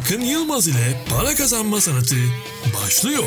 Akın Yılmaz ile para kazanma sanatı başlıyor.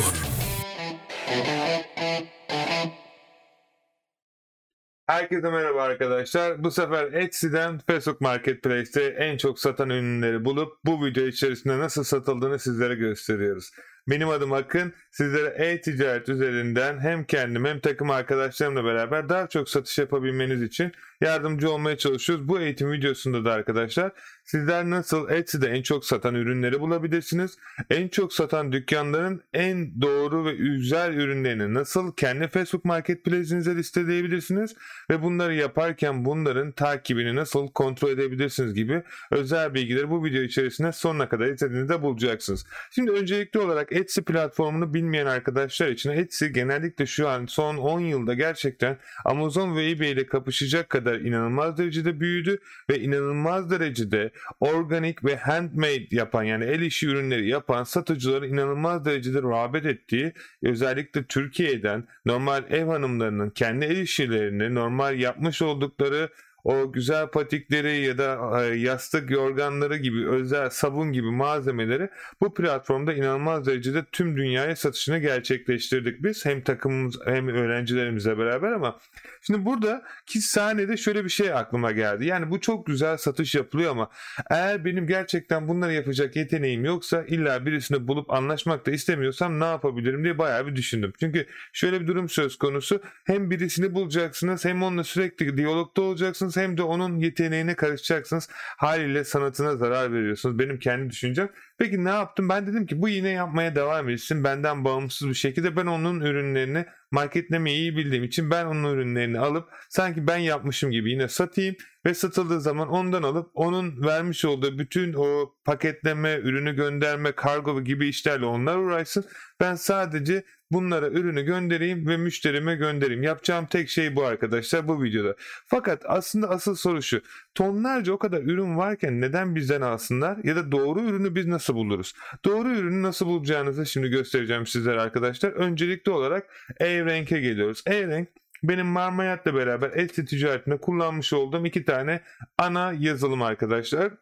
Herkese merhaba arkadaşlar. Bu sefer Etsy'den Facebook Marketplace'te en çok satan ürünleri bulup bu video içerisinde nasıl satıldığını sizlere gösteriyoruz. Benim adım Akın. Sizlere e-ticaret üzerinden hem kendim hem takım arkadaşlarımla beraber daha çok satış yapabilmeniz için yardımcı olmaya çalışıyoruz. Bu eğitim videosunda da arkadaşlar sizler nasıl Etsy'de en çok satan ürünleri bulabilirsiniz? En çok satan dükkanların en doğru ve güzel ürünlerini nasıl kendi Facebook Marketplace'inize listeleyebilirsiniz? Ve bunları yaparken bunların takibini nasıl kontrol edebilirsiniz gibi özel bilgileri bu video içerisinde sonuna kadar izlediğinizde bulacaksınız. Şimdi öncelikli olarak Etsy platformunu bilmeyen arkadaşlar için Etsy genellikle şu an son 10 yılda gerçekten Amazon ve eBay ile kapışacak kadar inanılmaz derecede büyüdü ve inanılmaz derecede organik ve handmade yapan yani el işi ürünleri yapan satıcıları inanılmaz derecede rağbet ettiği özellikle Türkiye'den normal ev hanımlarının kendi el işlerini normal yapmış oldukları o güzel patikleri ya da e, yastık yorganları gibi özel sabun gibi malzemeleri bu platformda inanılmaz derecede tüm dünyaya satışını gerçekleştirdik biz. Hem takımımız hem öğrencilerimizle beraber ama şimdi burada ki sahnede şöyle bir şey aklıma geldi. Yani bu çok güzel satış yapılıyor ama eğer benim gerçekten bunları yapacak yeteneğim yoksa illa birisini bulup anlaşmak da istemiyorsam ne yapabilirim diye bayağı bir düşündüm. Çünkü şöyle bir durum söz konusu. Hem birisini bulacaksınız hem onunla sürekli diyalogda olacaksınız hem de onun yeteneğine karışacaksınız. Haliyle sanatına zarar veriyorsunuz. Benim kendi düşüncem. Peki ne yaptım? Ben dedim ki bu yine yapmaya devam etsin. Benden bağımsız bir şekilde ben onun ürünlerini marketlemeyi iyi bildiğim için ben onun ürünlerini alıp sanki ben yapmışım gibi yine satayım ve satıldığı zaman ondan alıp onun vermiş olduğu bütün o paketleme, ürünü gönderme, kargo gibi işlerle onlar uğraşsın. Ben sadece bunlara ürünü göndereyim ve müşterime göndereyim. Yapacağım tek şey bu arkadaşlar bu videoda. Fakat aslında asıl soru şu. Tonlarca o kadar ürün varken neden bizden alsınlar ya da doğru ürünü biz nasıl buluruz? Doğru ürünü nasıl bulacağınızı şimdi göstereceğim sizlere arkadaşlar. Öncelikli olarak E-Rank'e geliyoruz. E-Rank benim Marmayat'la beraber Etsy ticaretinde kullanmış olduğum iki tane ana yazılım arkadaşlar.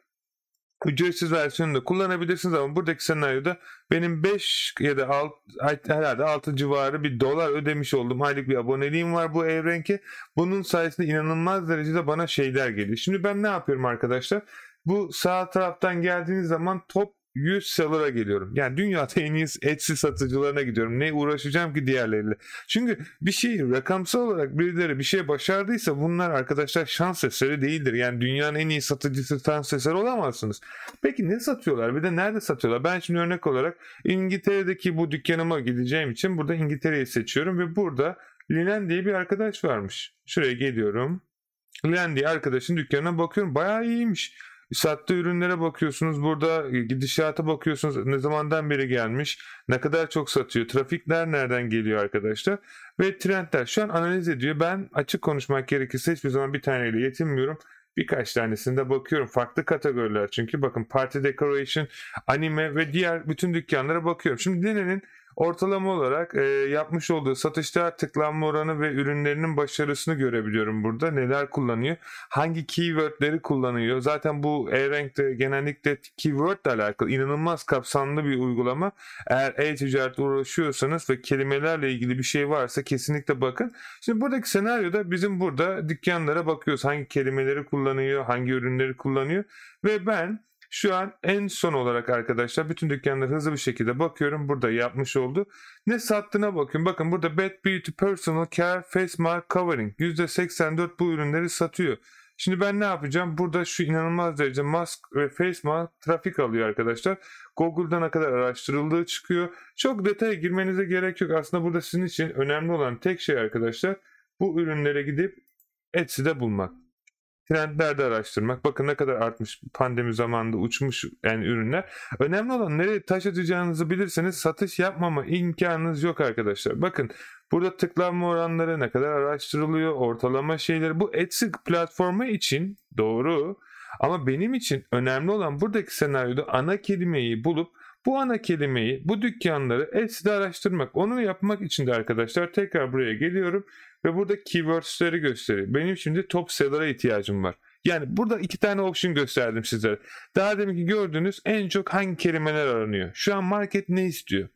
Ücretsiz versiyonunu da kullanabilirsiniz ama buradaki senaryoda benim 5 ya da 6, herhalde 6 civarı bir dolar ödemiş olduğum aylık bir aboneliğim var bu Evrenk'e. Bunun sayesinde inanılmaz derecede bana şeyler geliyor. Şimdi ben ne yapıyorum arkadaşlar? Bu sağ taraftan geldiğiniz zaman top 100 seller'a geliyorum. Yani dünyada en iyi Etsy satıcılarına gidiyorum. Ne uğraşacağım ki diğerleriyle. Çünkü bir şey rakamsal olarak birileri bir şey başardıysa bunlar arkadaşlar şans eseri değildir. Yani dünyanın en iyi satıcısı şans eseri olamazsınız. Peki ne satıyorlar? Bir de nerede satıyorlar? Ben şimdi örnek olarak İngiltere'deki bu dükkanıma gideceğim için burada İngiltere'yi seçiyorum ve burada Linen diye bir arkadaş varmış. Şuraya geliyorum. Linen diye arkadaşın dükkanına bakıyorum. Bayağı iyiymiş. Sattığı ürünlere bakıyorsunuz burada gidişata bakıyorsunuz. Ne zamandan beri gelmiş ne kadar çok satıyor trafikler nereden geliyor arkadaşlar ve trendler. Şu an analiz ediyor. Ben açık konuşmak gerekirse hiçbir zaman bir taneyle yetinmiyorum. Birkaç tanesinde bakıyorum. Farklı kategoriler çünkü. Bakın party decoration anime ve diğer bütün dükkanlara bakıyorum. Şimdi Line'nin Ortalama olarak e, yapmış olduğu satışta tıklanma oranı ve ürünlerinin başarısını görebiliyorum burada. Neler kullanıyor? Hangi keywordleri kullanıyor? Zaten bu e-renkte genellikle keyword ile alakalı inanılmaz kapsamlı bir uygulama. Eğer e-ticaretle uğraşıyorsanız ve kelimelerle ilgili bir şey varsa kesinlikle bakın. Şimdi buradaki senaryoda bizim burada dükkanlara bakıyoruz. Hangi kelimeleri kullanıyor, hangi ürünleri kullanıyor ve ben şu an en son olarak arkadaşlar bütün dükkanları hızlı bir şekilde bakıyorum. Burada yapmış oldu. Ne sattığına bakın. Bakın burada Bad Beauty Personal Care Face Mask Covering %84 bu ürünleri satıyor. Şimdi ben ne yapacağım? Burada şu inanılmaz derece mask ve face mask trafik alıyor arkadaşlar. Google'da ne kadar araştırıldığı çıkıyor. Çok detaya girmenize gerek yok. Aslında burada sizin için önemli olan tek şey arkadaşlar bu ürünlere gidip Etsy'de bulmak trendlerde araştırmak. Bakın ne kadar artmış pandemi zamanında uçmuş yani ürünler. Önemli olan nereye taş atacağınızı bilirseniz satış yapmama imkanınız yok arkadaşlar. Bakın burada tıklanma oranları ne kadar araştırılıyor, ortalama şeyleri. Bu Etsy platformu için doğru ama benim için önemli olan buradaki senaryoda ana kelimeyi bulup bu ana kelimeyi, bu dükkanları Etsy'de araştırmak. Onu yapmak için de arkadaşlar tekrar buraya geliyorum ve burada keywords'leri gösteriyor. Benim şimdi top seller'a ihtiyacım var. Yani burada iki tane option gösterdim sizlere. Daha deminki gördüğünüz en çok hangi kelimeler aranıyor? Şu an market ne istiyor?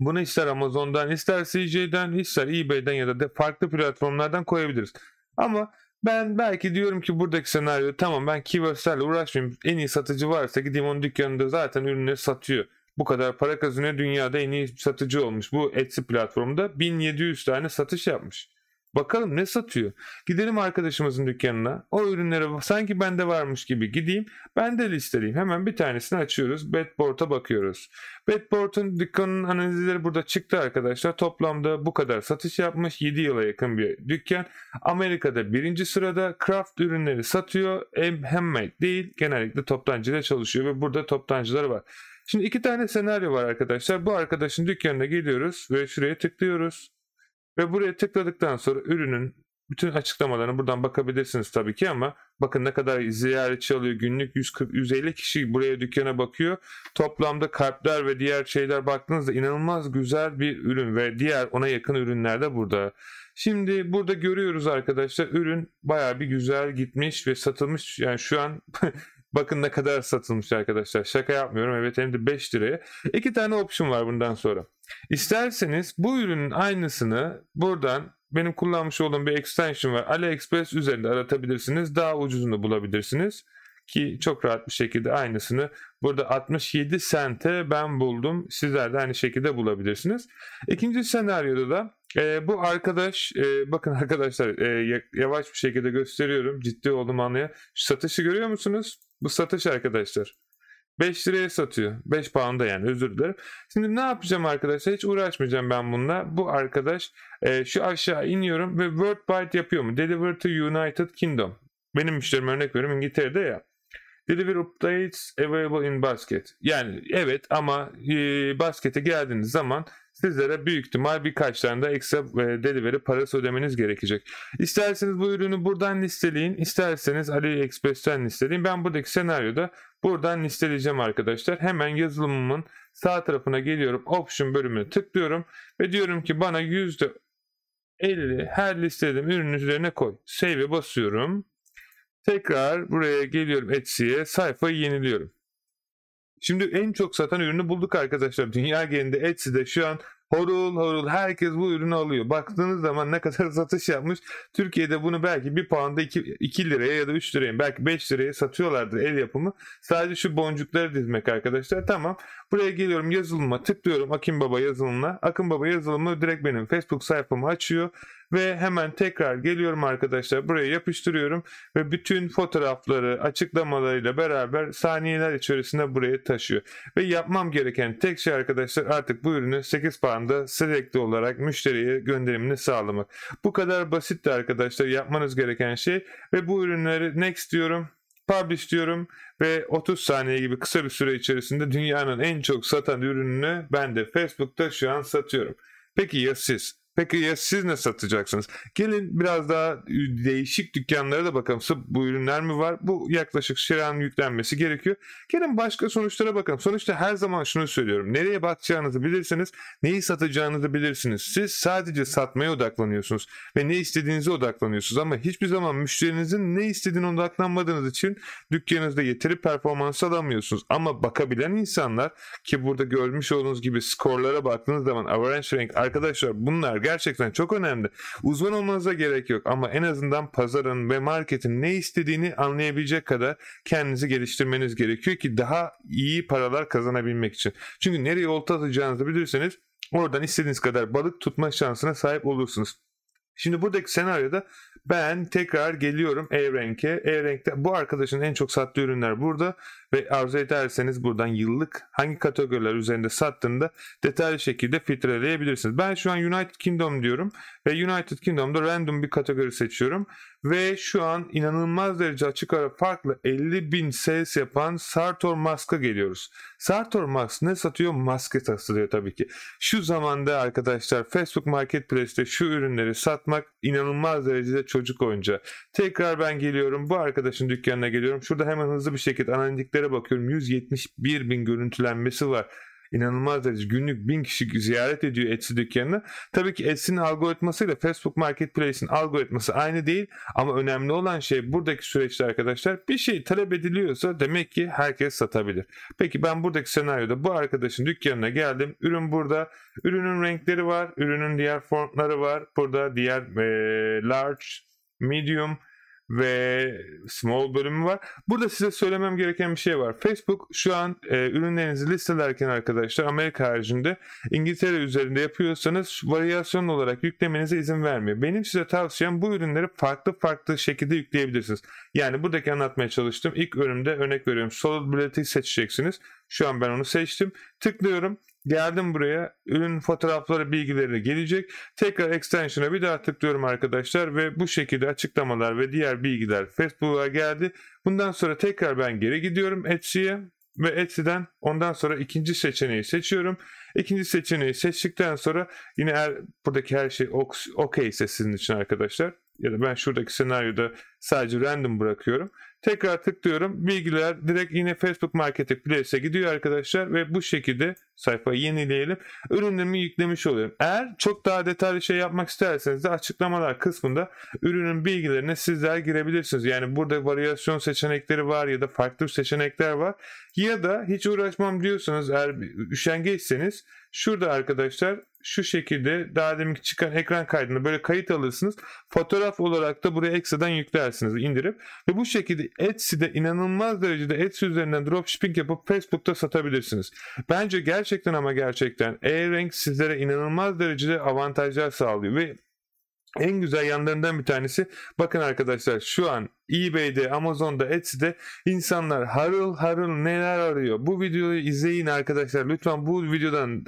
Bunu ister Amazon'dan, ister CJ'den, ister eBay'den ya da de farklı platformlardan koyabiliriz. Ama ben belki diyorum ki buradaki senaryo tamam ben keywordslerle uğraşmayayım. En iyi satıcı varsa gideyim onun dükkanında zaten ürünleri satıyor. Bu kadar para kazanıyor dünyada en iyi satıcı olmuş. Bu Etsy platformunda 1700 tane satış yapmış. Bakalım ne satıyor? Gidelim arkadaşımızın dükkanına. O ürünlere sanki bende varmış gibi gideyim. Ben de listeleyeyim. Hemen bir tanesini açıyoruz. Bedboard'a bakıyoruz. Bedboard'un dükkanının analizleri burada çıktı arkadaşlar. Toplamda bu kadar satış yapmış. 7 yıla yakın bir dükkan. Amerika'da birinci sırada craft ürünleri satıyor. Handmade değil. Genellikle toptancıyla çalışıyor ve burada toptancıları var. Şimdi iki tane senaryo var arkadaşlar. Bu arkadaşın dükkanına geliyoruz ve şuraya tıklıyoruz. Ve buraya tıkladıktan sonra ürünün bütün açıklamalarını buradan bakabilirsiniz tabii ki ama bakın ne kadar ziyaretçi alıyor. Günlük 140-150 kişi buraya dükkana bakıyor. Toplamda kalpler ve diğer şeyler baktığınızda inanılmaz güzel bir ürün ve diğer ona yakın ürünler de burada. Şimdi burada görüyoruz arkadaşlar ürün baya bir güzel gitmiş ve satılmış. Yani şu an Bakın ne kadar satılmış arkadaşlar. Şaka yapmıyorum. Evet hem de 5 liraya. İki tane option var bundan sonra. İsterseniz bu ürünün aynısını buradan benim kullanmış olduğum bir extension var. AliExpress üzerinde aratabilirsiniz. Daha ucuzunu bulabilirsiniz. Ki çok rahat bir şekilde aynısını burada 67 sente ben buldum. Sizler de aynı şekilde bulabilirsiniz. İkinci senaryoda da e, bu arkadaş e, bakın arkadaşlar e, yavaş bir şekilde gösteriyorum. Ciddi olduğumu anlaya. Satışı görüyor musunuz? Bu satış arkadaşlar. 5 liraya satıyor. 5 pound'a yani özür dilerim. Şimdi ne yapacağım arkadaşlar? Hiç uğraşmayacağım ben bununla. Bu arkadaş e, şu aşağı iniyorum ve word byte yapıyor mu? Deliver to United Kingdom. Benim müşterim örnek veriyorum İngiltere'de ya. Deliver updates available in basket. Yani evet ama e, baskete geldiğiniz zaman sizlere büyük ihtimal birkaç tane de ekstra e, delivery parası ödemeniz gerekecek. İsterseniz bu ürünü buradan listeleyin, isterseniz AliExpress'ten listeleyin. Ben buradaki senaryoda buradan listeleyeceğim arkadaşlar. Hemen yazılımımın sağ tarafına geliyorum. Option bölümüne tıklıyorum ve diyorum ki bana %50 her listeledim ürünün üzerine koy. Save'e basıyorum. Tekrar buraya geliyorum Etsy'ye sayfayı yeniliyorum. Şimdi en çok satan ürünü bulduk arkadaşlar. Dünya genelinde Etsy'de şu an horul horul herkes bu ürünü alıyor. Baktığınız zaman ne kadar satış yapmış. Türkiye'de bunu belki bir pound'a 2, 2 liraya ya da 3 liraya belki 5 liraya satıyorlardır el yapımı. Sadece şu boncukları dizmek arkadaşlar. Tamam. Buraya geliyorum yazılıma tıklıyorum. Akın Baba yazılımına. Akın Baba yazılımı direkt benim Facebook sayfamı açıyor. Ve hemen tekrar geliyorum arkadaşlar. Buraya yapıştırıyorum. Ve bütün fotoğrafları açıklamalarıyla beraber saniyeler içerisinde buraya taşıyor. Ve yapmam gereken tek şey arkadaşlar artık bu ürünü 8 pound'a sürekli olarak müşteriye gönderimini sağlamak. Bu kadar basitti arkadaşlar. Yapmanız gereken şey. Ve bu ürünleri next diyorum publish diyorum ve 30 saniye gibi kısa bir süre içerisinde dünyanın en çok satan ürününü ben de Facebook'ta şu an satıyorum. Peki ya siz? Peki ya siz ne satacaksınız? Gelin biraz daha değişik dükkanlara da bakalım. Sırf bu ürünler mi var? Bu yaklaşık şiranın yüklenmesi gerekiyor. Gelin başka sonuçlara bakalım. Sonuçta her zaman şunu söylüyorum. Nereye bakacağınızı bilirsiniz. Neyi satacağınızı bilirsiniz. Siz sadece satmaya odaklanıyorsunuz. Ve ne istediğinize odaklanıyorsunuz. Ama hiçbir zaman müşterinizin ne istediğine odaklanmadığınız için dükkanınızda yeteri performans alamıyorsunuz. Ama bakabilen insanlar ki burada görmüş olduğunuz gibi skorlara baktığınız zaman average rank arkadaşlar bunlar gerçekten çok önemli. Uzman olmanıza gerek yok ama en azından pazarın ve marketin ne istediğini anlayabilecek kadar kendinizi geliştirmeniz gerekiyor ki daha iyi paralar kazanabilmek için. Çünkü nereye olta atacağınızı bilirseniz oradan istediğiniz kadar balık tutma şansına sahip olursunuz. Şimdi buradaki senaryoda ben tekrar geliyorum E-Rank'e. E-Rank'te bu arkadaşın en çok sattığı ürünler burada ve arzu ederseniz buradan yıllık hangi kategoriler üzerinde sattığında detaylı şekilde filtreleyebilirsiniz. Ben şu an United Kingdom diyorum ve United Kingdom'da random bir kategori seçiyorum ve şu an inanılmaz derece açık ara farklı 50 bin sales yapan Sartor Mask'a geliyoruz. Sartor Mask ne satıyor? Maske satıyor tabii ki. Şu zamanda arkadaşlar Facebook Marketplace'te şu ürünleri satmak inanılmaz derecede çocuk oyuncağı. Tekrar ben geliyorum. Bu arkadaşın dükkanına geliyorum. Şurada hemen hızlı bir şekilde analitiklere bakıyorum. 171 bin görüntülenmesi var. İnanılmaz derece günlük bin kişi ziyaret ediyor Etsy dükkanını. Tabii ki Etsy'nin algoritmasıyla Facebook Marketplace'in algoritması aynı değil ama önemli olan şey buradaki süreçte arkadaşlar bir şey talep ediliyorsa demek ki herkes satabilir. Peki ben buradaki senaryoda bu arkadaşın dükkanına geldim. Ürün burada. Ürünün renkleri var. Ürünün diğer fontları var. Burada diğer e, large, medium, ve small bölümü var. Burada size söylemem gereken bir şey var. Facebook şu an e, ürünlerinizi listelerken arkadaşlar Amerika haricinde İngiltere üzerinde yapıyorsanız varyasyon olarak yüklemenize izin vermiyor. Benim size tavsiyem bu ürünleri farklı farklı şekilde yükleyebilirsiniz. Yani buradaki anlatmaya çalıştım. İlk üründe örnek veriyorum Solidability seçeceksiniz. Şu an ben onu seçtim. Tıklıyorum. Geldim buraya. Ürün fotoğrafları bilgileri gelecek. Tekrar extension'a bir daha tıklıyorum arkadaşlar ve bu şekilde açıklamalar ve diğer bilgiler Facebook'a geldi. Bundan sonra tekrar ben geri gidiyorum Etsy'ye ve Etsy'den ondan sonra ikinci seçeneği seçiyorum. İkinci seçeneği seçtikten sonra yine eğer buradaki her şey okey ise sizin için arkadaşlar ya da ben şuradaki senaryoda sadece random bırakıyorum. Tekrar tıklıyorum. Bilgiler direkt yine Facebook Marketplace'e gidiyor arkadaşlar ve bu şekilde sayfayı yenileyelim. Ürünlerimi yüklemiş oluyorum. Eğer çok daha detaylı şey yapmak isterseniz de açıklamalar kısmında ürünün bilgilerine sizler girebilirsiniz. Yani burada varyasyon seçenekleri var ya da farklı seçenekler var. Ya da hiç uğraşmam diyorsanız eğer üşengeçseniz şurada arkadaşlar şu şekilde daha demin çıkan ekran kaydını böyle kayıt alırsınız. Fotoğraf olarak da buraya ekstradan yüklersiniz indirip ve bu şekilde Etsy'de inanılmaz derecede Etsy üzerinden dropshipping yapıp Facebook'ta satabilirsiniz. Bence gerçekten ama gerçekten e-renk sizlere inanılmaz derecede avantajlar sağlıyor ve en güzel yanlarından bir tanesi bakın arkadaşlar şu an eBay'de, Amazon'da, Etsy'de insanlar harıl harıl neler arıyor. Bu videoyu izleyin arkadaşlar. Lütfen bu videodan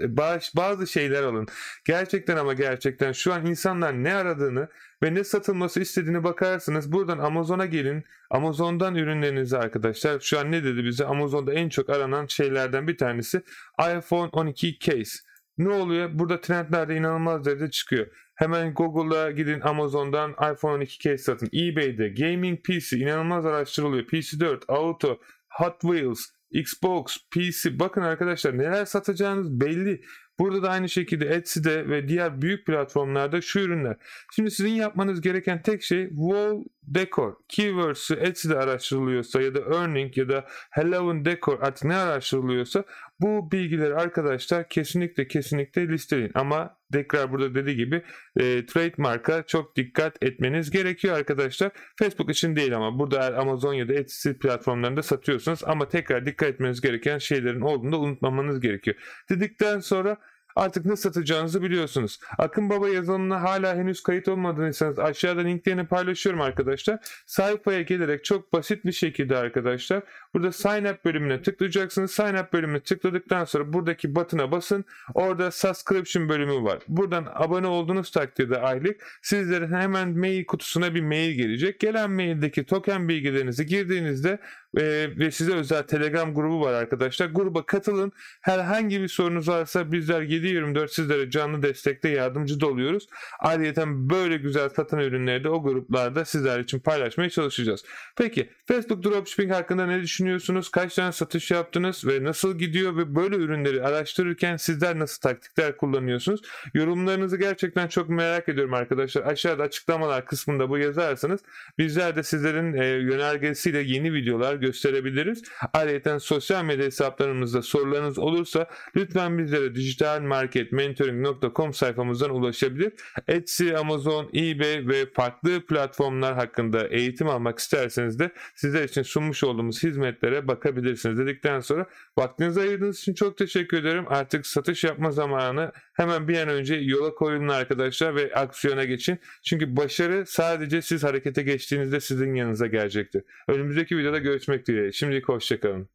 bazı şeyler alın. Gerçekten ama gerçekten şu an insanlar ne aradığını ve ne satılması istediğini bakarsınız. Buradan Amazon'a gelin. Amazon'dan ürünlerinizi arkadaşlar. Şu an ne dedi bize? Amazon'da en çok aranan şeylerden bir tanesi iPhone 12 case. Ne oluyor? Burada trendlerde inanılmaz derecede çıkıyor. Hemen Google'a gidin Amazon'dan iPhone 12 case satın. eBay'de gaming PC inanılmaz araştırılıyor. PC4, Auto, Hot Wheels, Xbox, PC. Bakın arkadaşlar neler satacağınız belli. Burada da aynı şekilde Etsy'de ve diğer büyük platformlarda şu ürünler. Şimdi sizin yapmanız gereken tek şey wall decor. Keywords'ü Etsy'de araştırılıyorsa ya da earning ya da Hello decor artık ne araştırılıyorsa bu bilgileri arkadaşlar kesinlikle kesinlikle listeleyin. Ama tekrar burada dediği gibi e, trademark'a çok dikkat etmeniz gerekiyor arkadaşlar. Facebook için değil ama burada eğer Amazon ya da Etsy platformlarında satıyorsunuz ama tekrar dikkat etmeniz gereken şeylerin olduğunu da unutmamanız gerekiyor. Dedikten sonra Artık ne satacağınızı biliyorsunuz. Akın Baba yazılımına hala henüz kayıt olmadıysanız aşağıda linklerini paylaşıyorum arkadaşlar. Sayfaya gelerek çok basit bir şekilde arkadaşlar burada sign up bölümüne tıklayacaksınız. Sign up bölümüne tıkladıktan sonra buradaki butona basın. Orada subscription bölümü var. Buradan abone olduğunuz takdirde aylık sizlerin hemen mail kutusuna bir mail gelecek. Gelen maildeki token bilgilerinizi girdiğinizde e, ve size özel Telegram grubu var arkadaşlar. Gruba katılın. Herhangi bir sorunuz varsa bizler 7-24 sizlere canlı destekte yardımcı da oluyoruz. Ayrıca böyle güzel satan ürünleri de o gruplarda sizler için paylaşmaya çalışacağız. Peki Facebook Dropshipping hakkında ne düşünüyorsunuz? Kaç tane satış yaptınız ve nasıl gidiyor ve böyle ürünleri araştırırken sizler nasıl taktikler kullanıyorsunuz? Yorumlarınızı gerçekten çok merak ediyorum arkadaşlar. Aşağıda açıklamalar kısmında bu yazarsanız bizler de sizlerin e, yönergesiyle yeni videolar gösterebiliriz. Ayrıca sosyal medya hesaplarımızda sorularınız olursa lütfen bizlere dijitalmarketmentoring.com sayfamızdan ulaşabilir. Etsy, Amazon, eBay ve farklı platformlar hakkında eğitim almak isterseniz de sizler için sunmuş olduğumuz hizmetlere bakabilirsiniz dedikten sonra vaktinizi ayırdığınız için çok teşekkür ederim. Artık satış yapma zamanı hemen bir an önce yola koyulun arkadaşlar ve aksiyona geçin. Çünkü başarı sadece siz harekete geçtiğinizde sizin yanınıza gelecektir. Önümüzdeki videoda görüşmek dileğiyle. Şimdilik hoşçakalın.